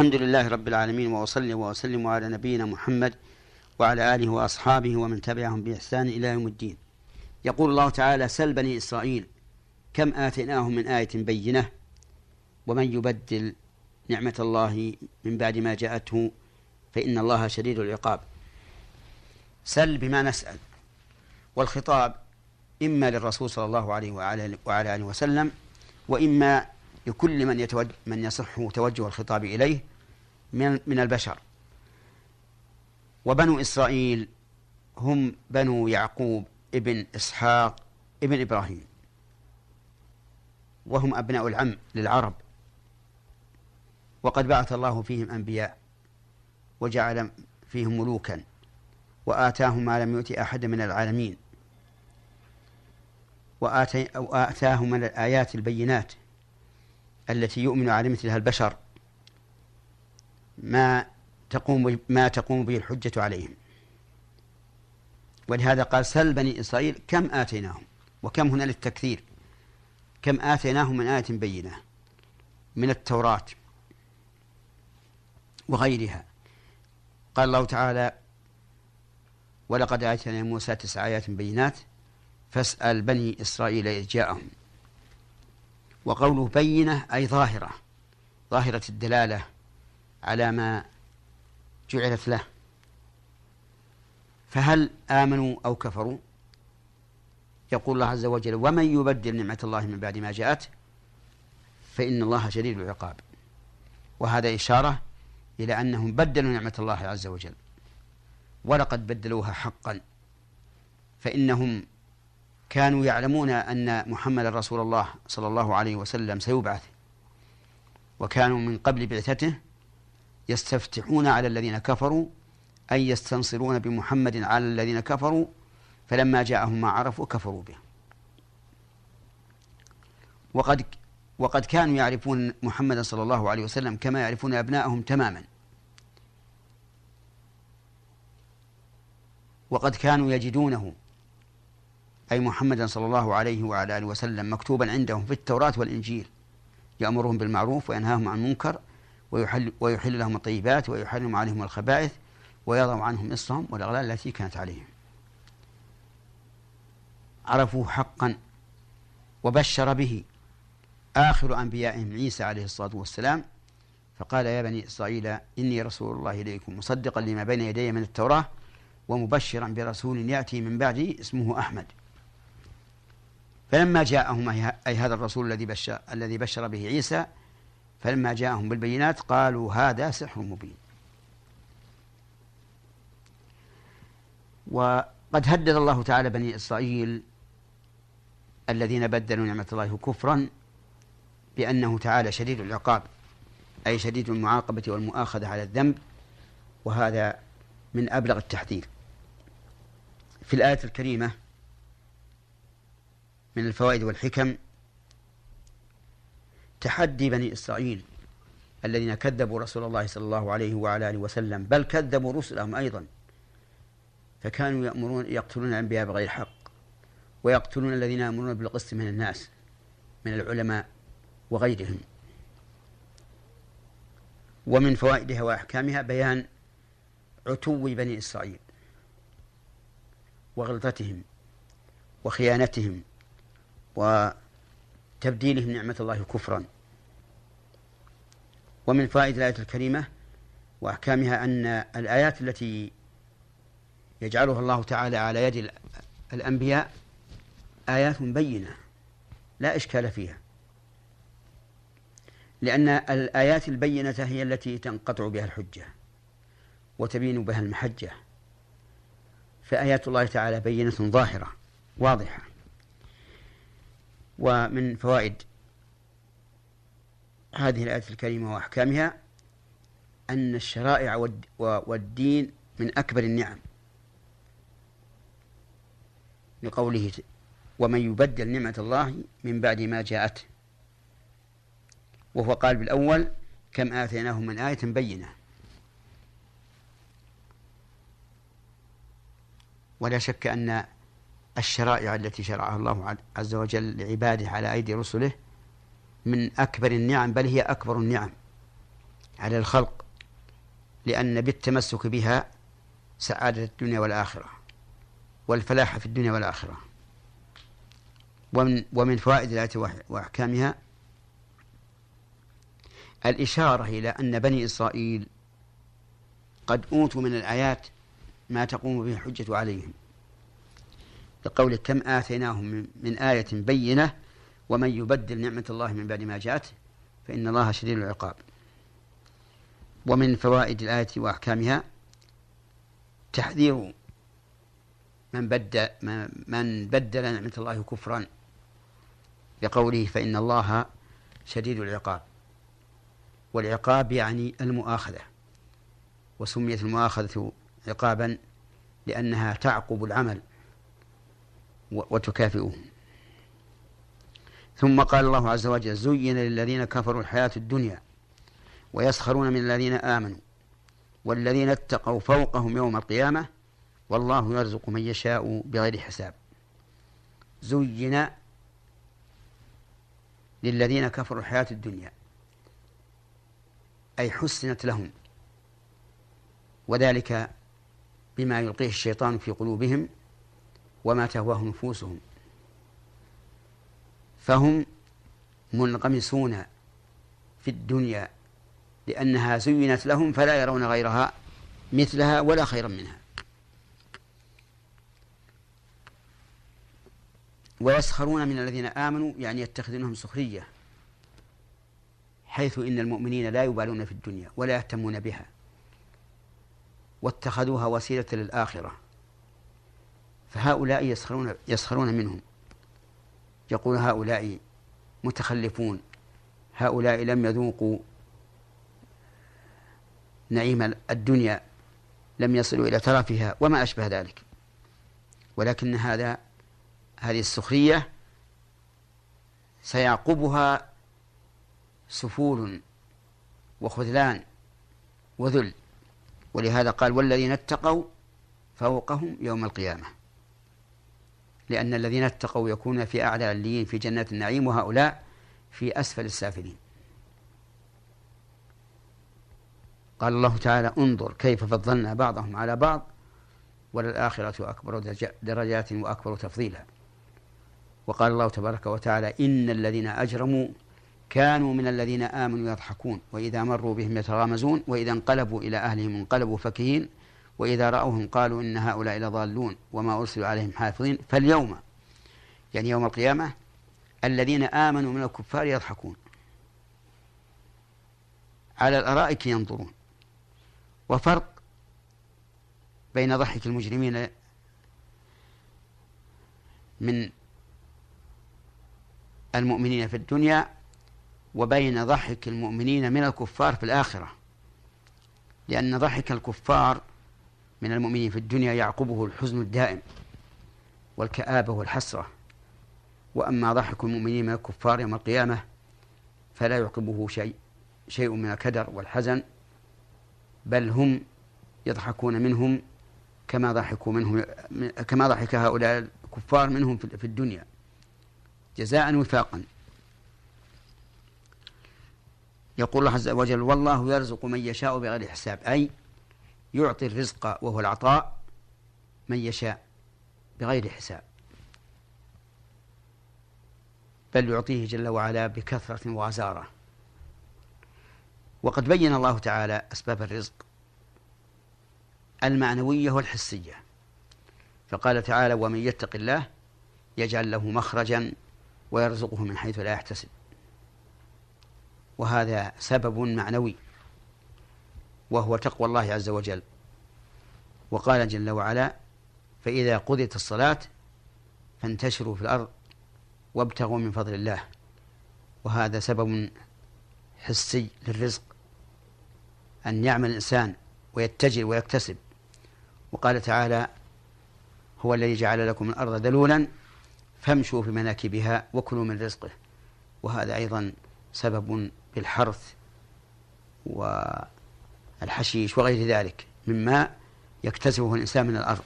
الحمد لله رب العالمين وأصلي وأسلم على نبينا محمد وعلى آله وأصحابه ومن تبعهم بإحسان إلى يوم الدين يقول الله تعالى سل بني إسرائيل كم آتيناهم من آية بينة ومن يبدل نعمة الله من بعد ما جاءته فإن الله شديد العقاب سل بما نسأل والخطاب إما للرسول صلى الله عليه وعلى, وعلى آله وسلم وإما لكل من, يتوجه من يصح توجه الخطاب إليه من من البشر وبنو إسرائيل هم بنو يعقوب ابن إسحاق ابن إبراهيم وهم أبناء العم للعرب وقد بعث الله فيهم أنبياء وجعل فيهم ملوكا وآتاهم ما لم يؤت أحد من العالمين وآتاهم من الآيات البينات التي يؤمن على مثلها البشر ما تقوم ما تقوم به الحجة عليهم ولهذا قال سل بني إسرائيل كم آتيناهم وكم هنا للتكثير كم آتيناهم من آية بينة من التوراة وغيرها قال الله تعالى ولقد آتينا موسى تسع آيات بينات فاسأل بني إسرائيل إذ جاءهم وقوله بينة أي ظاهرة ظاهرة الدلالة على ما جعلت له فهل آمنوا أو كفروا يقول الله عز وجل ومن يبدل نعمة الله من بعد ما جاءت فإن الله شديد العقاب وهذا إشارة إلى أنهم بدلوا نعمة الله عز وجل ولقد بدلوها حقا فإنهم كانوا يعلمون أن محمد رسول الله صلى الله عليه وسلم سيبعث وكانوا من قبل بعثته يستفتحون على الذين كفروا أي يستنصرون بمحمد على الذين كفروا فلما جاءهم ما عرفوا كفروا به وقد وقد كانوا يعرفون محمدا صلى الله عليه وسلم كما يعرفون أبنائهم تماما وقد كانوا يجدونه أي محمدا صلى الله عليه وعلى آله وسلم مكتوبا عندهم في التوراة والإنجيل يأمرهم بالمعروف وينهاهم عن المنكر ويحل, ويحل لهم الطيبات ويحرم عليهم الخبائث ويضع عنهم إصرهم والأغلال التي كانت عليهم عرفوا حقا وبشر به آخر أنبيائهم عيسى عليه الصلاة والسلام فقال يا بني إسرائيل إني رسول الله إليكم مصدقا لما بين يدي من التوراة ومبشرا برسول يأتي من بعدي اسمه أحمد فلما جاءهم أي هذا الرسول الذي بشر, الذي بشر به عيسى فلما جاءهم بالبينات قالوا هذا سحر مبين وقد هدد الله تعالى بني إسرائيل الذين بدلوا نعمة الله كفرا بأنه تعالى شديد العقاب أي شديد المعاقبة والمؤاخذة على الذنب وهذا من أبلغ التحذير في الآية الكريمة من الفوائد والحكم تحدي بني إسرائيل الذين كذبوا رسول الله صلى الله عليه وعلى آله وسلم بل كذبوا رسلهم أيضا فكانوا يأمرون يقتلون الأنبياء بغير حق ويقتلون الذين يأمرون بالقسط من الناس من العلماء وغيرهم ومن فوائدها وأحكامها بيان عتو بني إسرائيل وغلطتهم وخيانتهم و تبديلهم نعمة الله كفرا ومن فائدة الآية الكريمة وأحكامها أن الآيات التي يجعلها الله تعالى على يد الأنبياء آيات بينة لا إشكال فيها لأن الآيات البينة هي التي تنقطع بها الحجة وتبين بها المحجة فآيات الله تعالى بينة ظاهرة واضحة ومن فوائد هذه الآية الكريمة وأحكامها أن الشرائع والدين من أكبر النعم لقوله ومن يبدل نعمة الله من بعد ما جاءته وهو قال بالأول كم آتيناهم من آية بينة ولا شك أن الشرائع التي شرعها الله عز وجل لعباده على أيدي رسله من أكبر النعم بل هي أكبر النعم على الخلق لأن بالتمسك بها سعادة الدنيا والآخرة والفلاح في الدنيا والآخرة ومن, ومن فوائد الآية وأحكامها الإشارة إلى أن بني إسرائيل قد أوتوا من الآيات ما تقوم به الحجة عليهم لقول كم آتيناهم من آية بينة ومن يبدل نعمة الله من بعد ما جاءت فإن الله شديد العقاب ومن فوائد الآية وأحكامها تحذير من بدل من بدل نعمة الله كفرا بقوله فإن الله شديد العقاب والعقاب يعني المؤاخذة وسميت المؤاخذة عقابا لأنها تعقب العمل وتكافئهم ثم قال الله عز وجل زين للذين كفروا الحياة الدنيا ويسخرون من الذين آمنوا والذين اتقوا فوقهم يوم القيامة والله يرزق من يشاء بغير حساب زين للذين كفروا الحياة الدنيا أي حسنت لهم وذلك بما يلقيه الشيطان في قلوبهم وما تهواه نفوسهم فهم منغمسون في الدنيا لأنها زينت لهم فلا يرون غيرها مثلها ولا خيرا منها ويسخرون من الذين آمنوا يعني يتخذونهم سخرية حيث إن المؤمنين لا يبالون في الدنيا ولا يهتمون بها واتخذوها وسيلة للآخرة فهؤلاء يسخرون يسخرون منهم يقول هؤلاء متخلفون هؤلاء لم يذوقوا نعيم الدنيا لم يصلوا إلى ترفها وما أشبه ذلك ولكن هذا هذه السخرية سيعقبها سفول وخذلان وذل ولهذا قال والذين اتقوا فوقهم يوم القيامه لأن الذين اتقوا يكون في أعلى عليين في جنة النعيم وهؤلاء في أسفل السافلين قال الله تعالى انظر كيف فضلنا بعضهم على بعض وللآخرة أكبر درجات وأكبر تفضيلا وقال الله تبارك وتعالى إن الذين أجرموا كانوا من الذين آمنوا يضحكون وإذا مروا بهم يتغامزون وإذا انقلبوا إلى أهلهم انقلبوا فكهين وإذا رأوهم قالوا إن هؤلاء لضالون وما أرسلوا عليهم حافظين فاليوم يعني يوم القيامة الذين آمنوا من الكفار يضحكون على الأرائك ينظرون وفرق بين ضحك المجرمين من المؤمنين في الدنيا وبين ضحك المؤمنين من الكفار في الآخرة لأن ضحك الكفار من المؤمنين في الدنيا يعقبه الحزن الدائم والكآبة والحسرة وأما ضحك المؤمنين من الكفار يوم القيامة فلا يعقبه شيء شيء من الكدر والحزن بل هم يضحكون منهم كما ضحكوا منهم كما ضحك هؤلاء الكفار منهم في الدنيا جزاء وفاقا يقول الله عز وجل والله يرزق من يشاء بغير حساب أي يعطي الرزق وهو العطاء من يشاء بغير حساب بل يعطيه جل وعلا بكثرة وغزارة وقد بين الله تعالى أسباب الرزق المعنوية والحسية فقال تعالى ومن يتق الله يجعل له مخرجا ويرزقه من حيث لا يحتسب وهذا سبب معنوي وهو تقوى الله عز وجل وقال جل وعلا فإذا قضيت الصلاة فانتشروا في الأرض وابتغوا من فضل الله وهذا سبب حسي للرزق أن يعمل الإنسان ويتجه ويكتسب وقال تعالى هو الذي جعل لكم الأرض ذلولا فامشوا في مناكبها وكلوا من رزقه وهذا أيضا سبب بالحرث و الحشيش وغير ذلك مما يكتسبه الإنسان من الأرض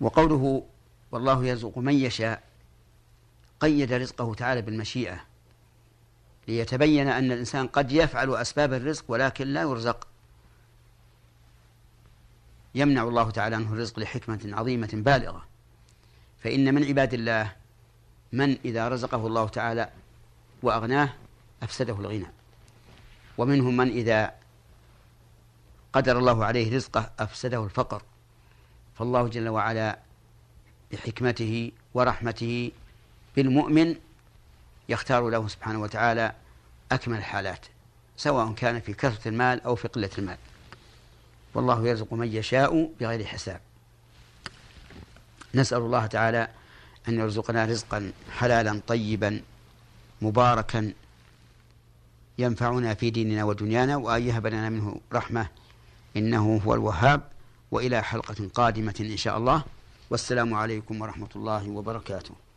وقوله والله يرزق من يشاء قيد رزقه تعالى بالمشيئة ليتبين أن الإنسان قد يفعل أسباب الرزق ولكن لا يرزق يمنع الله تعالى عنه الرزق لحكمة عظيمة بالغة فإن من عباد الله من إذا رزقه الله تعالى وأغناه أفسده الغنى ومنهم من إذا قدر الله عليه رزقه أفسده الفقر فالله جل وعلا بحكمته ورحمته بالمؤمن يختار له سبحانه وتعالى أكمل الحالات سواء كان في كثرة المال أو في قلة المال والله يرزق من يشاء بغير حساب نسأل الله تعالى أن يرزقنا رزقا حلالا طيبا مباركا ينفعنا في ديننا ودنيانا وأن يهب لنا منه رحمة إنه هو الوهاب وإلى حلقة قادمة إن شاء الله والسلام عليكم ورحمة الله وبركاته